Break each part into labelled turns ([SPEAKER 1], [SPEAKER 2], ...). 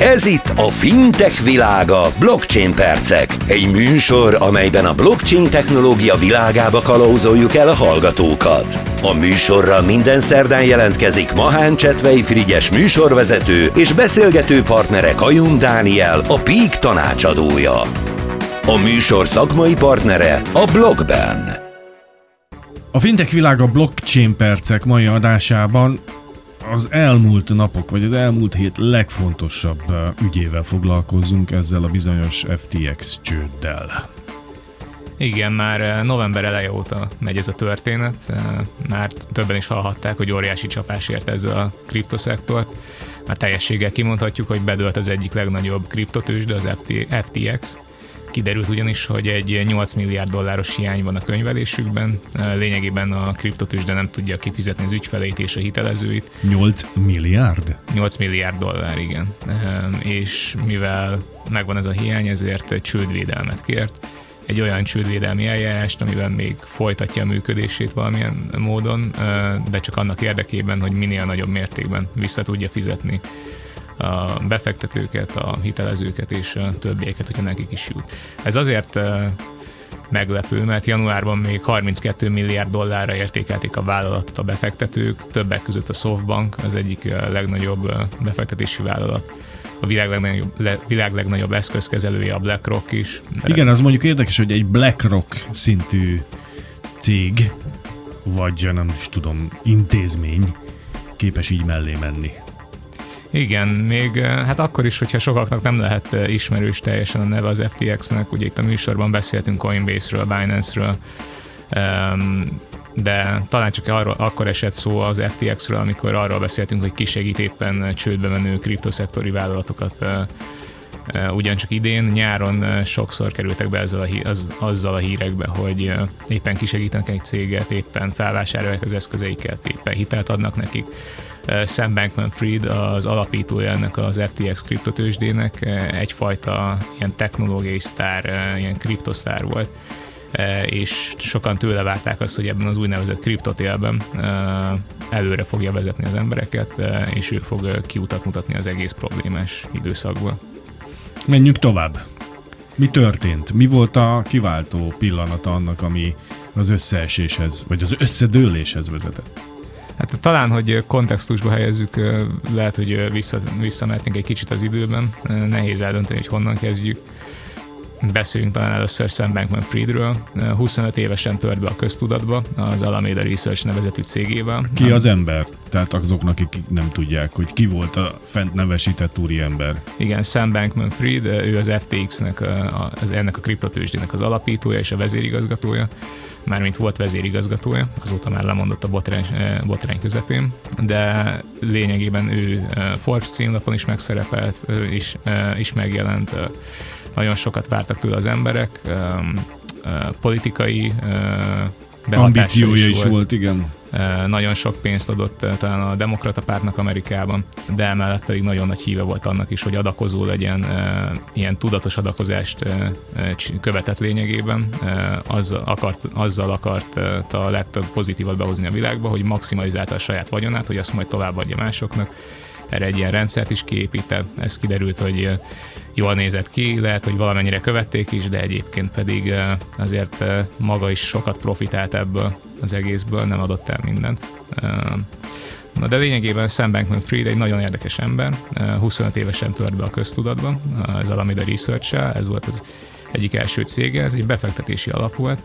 [SPEAKER 1] Ez itt a Fintech világa Blockchain Percek. Egy műsor, amelyben a blockchain technológia világába kalauzoljuk el a hallgatókat. A műsorra minden szerdán jelentkezik Mahán Csetvei Frigyes műsorvezető és beszélgető partnere Kajun Dániel, a Peak tanácsadója. A műsor szakmai partnere a Blockben.
[SPEAKER 2] A Fintech világa blockchain percek mai adásában az elmúlt napok, vagy az elmúlt hét legfontosabb ügyével foglalkozunk ezzel a bizonyos FTX csőddel.
[SPEAKER 3] Igen, már november eleje óta megy ez a történet. Már többen is hallhatták, hogy óriási csapás ért ez a kriptoszektort. Már teljességgel kimondhatjuk, hogy bedőlt az egyik legnagyobb kriptotősde, az FTX Kiderült ugyanis, hogy egy 8 milliárd dolláros hiány van a könyvelésükben, lényegében a kriptotősde nem tudja kifizetni az ügyfeleit és a hitelezőit.
[SPEAKER 2] 8 milliárd?
[SPEAKER 3] 8 milliárd dollár, igen. És mivel megvan ez a hiány, ezért egy csődvédelmet kért egy olyan csődvédelmi eljárást, amiben még folytatja a működését valamilyen módon, de csak annak érdekében, hogy minél nagyobb mértékben vissza tudja fizetni a befektetőket, a hitelezőket és a többieket, hogyha nekik is jut. Ez azért meglepő, mert januárban még 32 milliárd dollárra értékelték a vállalatot a befektetők, többek között a Softbank, az egyik legnagyobb befektetési vállalat a világ legnagyobb, le, világ legnagyobb eszközkezelője a BlackRock is.
[SPEAKER 2] Igen, az mondjuk érdekes, hogy egy BlackRock szintű cég, vagy nem is tudom, intézmény képes így mellé menni.
[SPEAKER 3] Igen, még eh, hát akkor is, hogyha sokaknak nem lehet eh, ismerős teljesen a neve az FTX-nek, ugye itt a műsorban beszéltünk Coinbase-ről, Binance-ről, de talán csak arról, akkor esett szó az FTX-ről, amikor arról beszéltünk, hogy kisegít éppen csődbe menő kriptoszektori vállalatokat eh, ugyancsak idén, nyáron sokszor kerültek be ezzel a hí- az, azzal a hírekbe, hogy éppen kisegítenek egy céget, éppen felvásárolják az eszközeiket, éppen hitelt adnak nekik Sam Bankman-Fried az alapítója ennek az FTX kriptotősdének, egyfajta ilyen technológiai sztár, ilyen kriptosztár volt és sokan tőle várták azt, hogy ebben az úgynevezett kriptotélben előre fogja vezetni az embereket, és ő fog kiutat mutatni az egész problémás időszakból.
[SPEAKER 2] Menjünk tovább. Mi történt? Mi volt a kiváltó pillanata annak, ami az összeeséshez, vagy az összedőléshez vezetett?
[SPEAKER 3] Hát talán, hogy kontextusba helyezzük, lehet, hogy vissza, visszamehetnénk egy kicsit az időben. Nehéz eldönteni, hogy honnan kezdjük. Beszéljünk talán először Sam Bankman-Friedről. 25 évesen tört be a köztudatba az Alameda Research nevezetű cégével.
[SPEAKER 2] Ki az ember? Tehát azoknak, akik nem tudják, hogy ki volt a fent nevesített úri ember.
[SPEAKER 3] Igen, Sam Bankman-Fried, ő az FTX-nek, az, ennek a kriptotősdének az alapítója és a vezérigazgatója mármint volt vezérigazgatója, azóta már lemondott a botrány, botrány közepén, de lényegében ő Forbes címlapon is megszerepelt, is, is megjelent, nagyon sokat vártak tőle az emberek, politikai
[SPEAKER 2] ambíciója is, is volt, volt, igen.
[SPEAKER 3] Nagyon sok pénzt adott talán a demokrata pártnak Amerikában, de emellett pedig nagyon nagy híve volt annak is, hogy adakozó legyen, ilyen tudatos adakozást követett lényegében. Az akart, azzal akart a legtöbb pozitívat behozni a világba, hogy maximalizálta a saját vagyonát, hogy azt majd továbbadja másoknak erre egy ilyen rendszert is kiépített. Ez kiderült, hogy jól nézett ki, lehet, hogy valamennyire követték is, de egyébként pedig azért maga is sokat profitált ebből az egészből, nem adott el mindent. Na de lényegében Sam Bankman-Fried egy nagyon érdekes ember, 25 évesen tört be a köztudatba, ez Alameda research ez volt az egyik első cége, ez egy befektetési alap volt,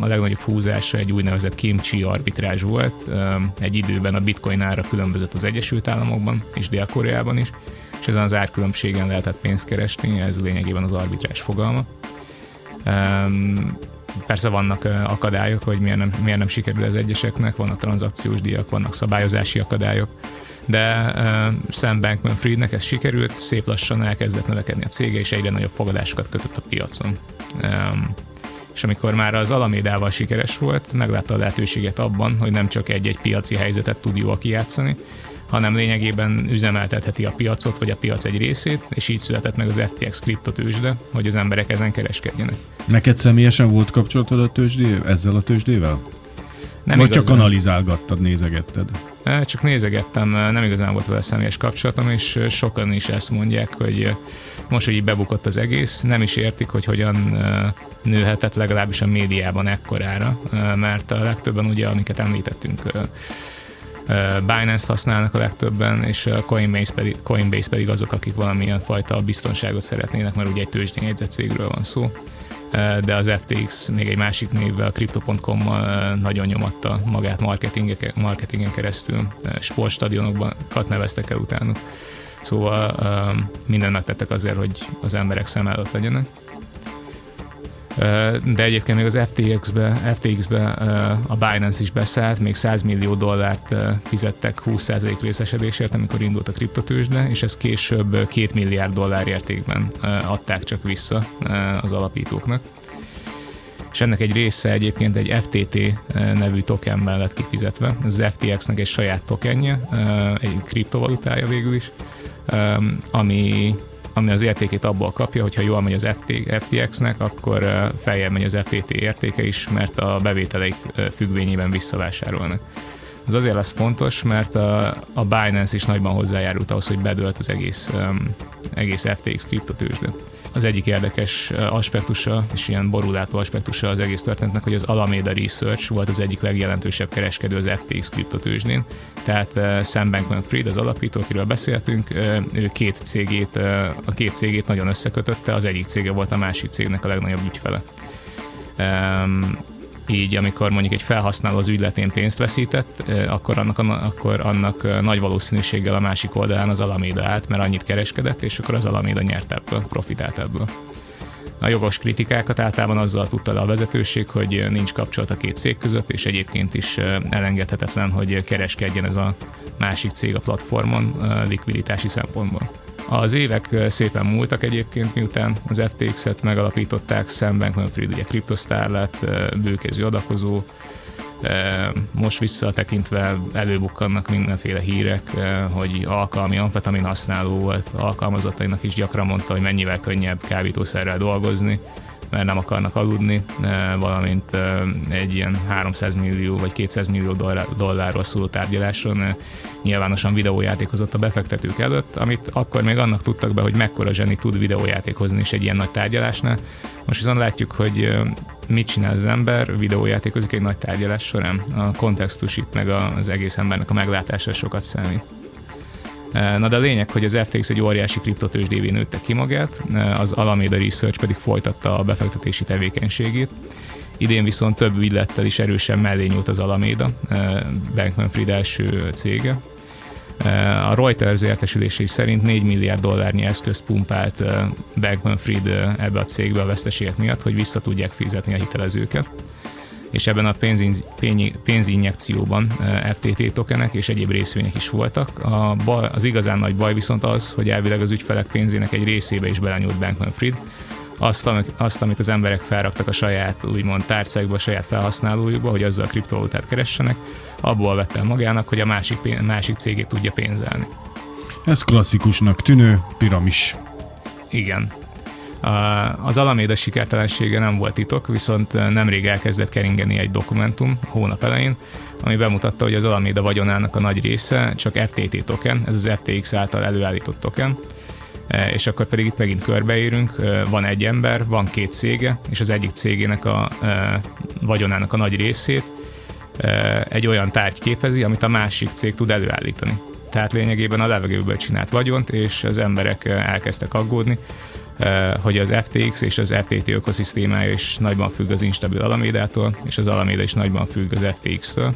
[SPEAKER 3] a legnagyobb húzása egy úgynevezett kimchi arbitrázs volt. Egy időben a bitcoin ára különbözött az Egyesült Államokban és Dél-Koreában is, és ezen az árkülönbségen lehetett pénzt keresni, ez lényegében az arbitrás fogalma. Persze vannak akadályok, hogy miért nem, miért nem sikerül az egyeseknek, vannak tranzakciós díjak, vannak szabályozási akadályok, de uh, Sam Bankman-Friednek ez sikerült, szép lassan elkezdett növekedni a cége, és egyre nagyobb fogadásokat kötött a piacon. Um, és amikor már az Alamédával sikeres volt, meglátta a lehetőséget abban, hogy nem csak egy-egy piaci helyzetet tud jól kijátszani, hanem lényegében üzemeltetheti a piacot, vagy a piac egy részét, és így született meg az FTX kriptotősde, hogy az emberek ezen kereskedjenek.
[SPEAKER 2] Neked személyesen volt kapcsolatod a tőzsdé, ezzel a tőzsdével? Nem Vagy igazán. csak analizálgattad, nézegetted?
[SPEAKER 3] Csak nézegettem, nem igazán volt vele személyes kapcsolatom, és sokan is ezt mondják, hogy most, hogy így bebukott az egész, nem is értik, hogy hogyan nőhetett legalábbis a médiában ekkorára, mert a legtöbben ugye, amiket említettünk, Binance-t használnak a legtöbben, és Coinbase pedig, Coinbase pedig azok, akik valamilyen fajta biztonságot szeretnének, mert ugye egy tőzsdén cégről van szó. De az FTX még egy másik névvel, Crypto.com-mal nagyon nyomatta magát marketingen keresztül, sportstadionokat neveztek el utánuk. Szóval minden megtettek azért, hogy az emberek szem előtt legyenek de egyébként még az FTX-be, FTX-be a Binance is beszállt, még 100 millió dollárt fizettek 20% részesedésért, amikor indult a kriptotősde, és ez később 2 milliárd dollár értékben adták csak vissza az alapítóknak. És ennek egy része egyébként egy FTT nevű tokenben lett kifizetve. Ez az FTX-nek egy saját tokenje, egy kriptovalutája végül is, ami ami az értékét abból kapja, hogyha jól megy az FT, FTX-nek, akkor feljebb megy az FTT értéke is, mert a bevételeik függvényében visszavásárolnak. Ez azért lesz fontos, mert a, a Binance is nagyban hozzájárult ahhoz, hogy bedölt az egész, um, egész FTX kriptotősde az egyik érdekes aspektusa, és ilyen borulátó aspektusa az egész történetnek, hogy az Alameda Research volt az egyik legjelentősebb kereskedő az FTX kriptotőzsdén. Tehát Sam Bankman-Fried, az alapító, akiről beszéltünk, ő két cégét, a két cégét nagyon összekötötte, az egyik cége volt a másik cégnek a legnagyobb ügyfele így amikor mondjuk egy felhasználó az ügyletén pénzt veszített, akkor annak, akkor annak nagy valószínűséggel a másik oldalán az Alameda állt, mert annyit kereskedett, és akkor az Alameda nyert ebből, profitált ebből. A jogos kritikákat általában azzal tudta le a vezetőség, hogy nincs kapcsolat a két cég között, és egyébként is elengedhetetlen, hogy kereskedjen ez a másik cég a platformon likviditási szempontból. Az évek szépen múltak egyébként, miután az FTX-et megalapították, Sam Bankman-Fried ugye kriptosztár lett, bőkező adakozó, most visszatekintve előbukkannak mindenféle hírek, hogy alkalmi amfetamin használó volt, alkalmazottainak is gyakran mondta, hogy mennyivel könnyebb kábítószerrel dolgozni, mert nem akarnak aludni, valamint egy ilyen 300 millió vagy 200 millió dollárról szóló tárgyaláson nyilvánosan videójátékozott a befektetők előtt, amit akkor még annak tudtak be, hogy mekkora zseni tud videójátékozni is egy ilyen nagy tárgyalásnál. Most viszont látjuk, hogy mit csinál az ember, videójátékozik egy nagy tárgyalás során. A kontextus itt meg az egész embernek a meglátása sokat számít. Na de a lényeg, hogy az FTX egy óriási kriptotősdévé nőtte ki magát, az Alameda Research pedig folytatta a befektetési tevékenységét. Idén viszont több ügylettel is erősen mellé nyúlt az Alameda, Bankman-Fried első cége. A Reuters értesülései szerint 4 milliárd dollárnyi eszközt pumpált Bankman-Fried ebbe a cégbe a veszteségek miatt, hogy vissza tudják fizetni a hitelezőket és ebben a pénzinjekcióban eh, FTT tokenek és egyéb részvények is voltak. A baj, az igazán nagy baj viszont az, hogy elvileg az ügyfelek pénzének egy részébe is belenyúlt Bankman-Fried, azt, amit, azt, amit az emberek felraktak a saját úgymond tárcákba, a saját felhasználójukba, hogy azzal a kriptovalutát keressenek, abból vette el magának, hogy a másik, másik cégét tudja pénzelni.
[SPEAKER 2] Ez klasszikusnak tűnő piramis.
[SPEAKER 3] Igen. Az Alameda sikertelensége nem volt titok, viszont nemrég elkezdett keringeni egy dokumentum hónap elején, ami bemutatta, hogy az Alameda vagyonának a nagy része csak FTT token, ez az FTX által előállított token, és akkor pedig itt megint körbeérünk, van egy ember, van két cége, és az egyik cégének a vagyonának a nagy részét egy olyan tárgy képezi, amit a másik cég tud előállítani. Tehát lényegében a levegőből csinált vagyont, és az emberek elkezdtek aggódni, Eh, hogy az FTX és az FTT ökoszisztémája is nagyban függ az instabil Alameda-tól, és az Alameda is nagyban függ az FTX-től.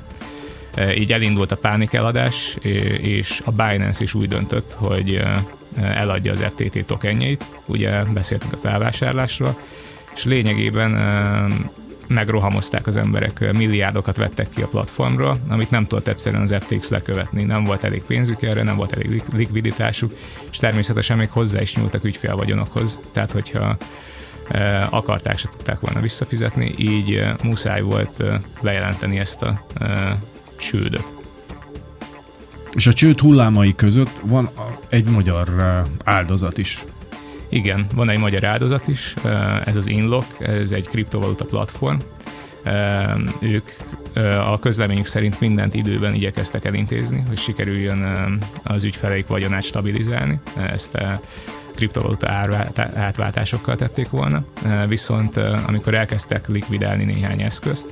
[SPEAKER 3] Eh, így elindult a pánik-eladás, és a Binance is úgy döntött, hogy eh, eladja az FTT tokenjeit, ugye beszéltünk a felvásárlásról, és lényegében megrohamozták az emberek, milliárdokat vettek ki a platformról, amit nem tudott egyszerűen az FTX lekövetni. Nem volt elég pénzük erre, nem volt elég likviditásuk, és természetesen még hozzá is nyúltak ügyfélvagyonokhoz. Tehát, hogyha akarták, se tudták volna visszafizetni, így muszáj volt bejelenteni ezt a csődöt.
[SPEAKER 2] És a csőd hullámai között van egy magyar áldozat is.
[SPEAKER 3] Igen, van egy magyar áldozat is, ez az Inlock, ez egy kriptovaluta platform, Ők a közleményük szerint mindent időben igyekeztek elintézni, hogy sikerüljön az ügyfeleik vagyonát stabilizálni. Ezt kriptovaluta átváltásokkal tették volna. Viszont amikor elkezdtek likvidálni néhány eszközt,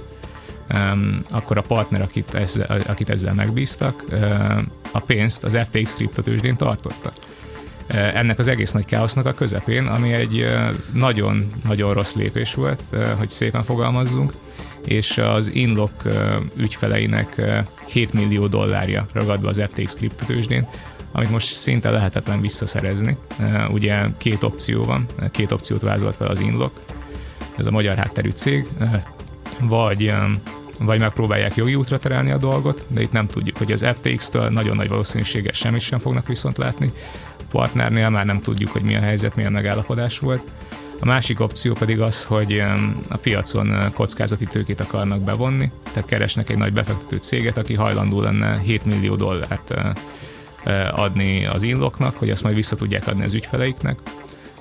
[SPEAKER 3] akkor a partner, akit ezzel, akit ezzel megbíztak, a pénzt az FTX kriptotősdén tartotta. Ennek az egész nagy káosznak a közepén, ami egy nagyon-nagyon rossz lépés volt, hogy szépen fogalmazzunk, és az Inlock ügyfeleinek 7 millió dollárja ragadva az FTX kriptotősdén, amit most szinte lehetetlen visszaszerezni. Ugye két opció van, két opciót vázolt fel az Inlock, ez a magyar hátterű cég, vagy vagy megpróbálják jogi útra terelni a dolgot, de itt nem tudjuk, hogy az FTX-től nagyon nagy valószínűséggel semmit sem fognak viszont látni. Partnernél már nem tudjuk, hogy milyen helyzet, milyen megállapodás volt. A másik opció pedig az, hogy a piacon kockázati tőkét akarnak bevonni, tehát keresnek egy nagy befektető céget, aki hajlandó lenne 7 millió dollárt adni az inloknak, hogy azt majd vissza tudják adni az ügyfeleiknek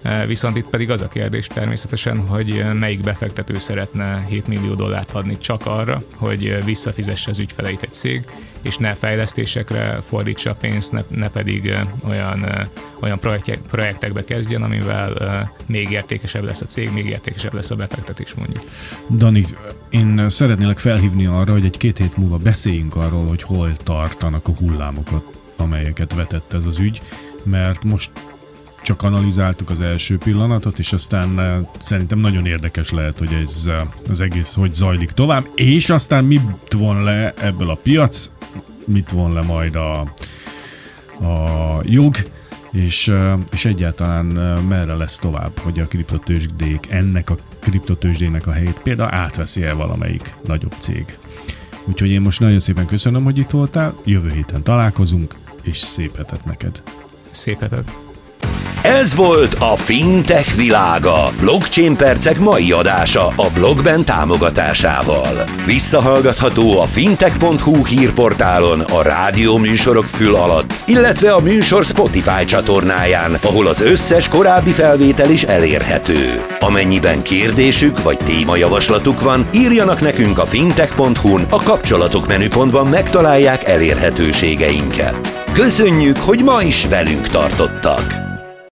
[SPEAKER 3] Eh, viszont itt pedig az a kérdés természetesen, hogy eh, melyik befektető szeretne 7 millió dollárt adni csak arra, hogy eh, visszafizesse az ügyfeleit egy cég, és ne fejlesztésekre fordítsa a pénzt, ne, ne pedig olyan, olyan projektek, projektekbe kezdjen, amivel még értékesebb lesz a cég, még értékesebb lesz a befektetés mondjuk.
[SPEAKER 2] Dani, én szeretnélek felhívni arra, hogy egy-két hét múlva beszéljünk arról, hogy hol tartanak a hullámokat, amelyeket vetett ez az ügy, mert most csak analizáltuk az első pillanatot, és aztán szerintem nagyon érdekes lehet, hogy ez az egész hogy zajlik tovább, és aztán mit von le ebből a piac, mit von le majd a, a jog, és, és egyáltalán merre lesz tovább, hogy a kriptotősdék, ennek a kriptotősdének a helyét például átveszi el valamelyik nagyobb cég. Úgyhogy én most nagyon szépen köszönöm, hogy itt voltál, jövő héten találkozunk, és szép hetet neked.
[SPEAKER 3] Szép hetet!
[SPEAKER 1] Ez volt a Fintech világa. Blockchain percek mai adása a blogben támogatásával. Visszahallgatható a fintech.hu hírportálon, a rádió műsorok fül alatt, illetve a műsor Spotify csatornáján, ahol az összes korábbi felvétel is elérhető. Amennyiben kérdésük vagy témajavaslatuk van, írjanak nekünk a fintech.hu-n, a kapcsolatok menüpontban megtalálják elérhetőségeinket. Köszönjük, hogy ma is velünk tartottak!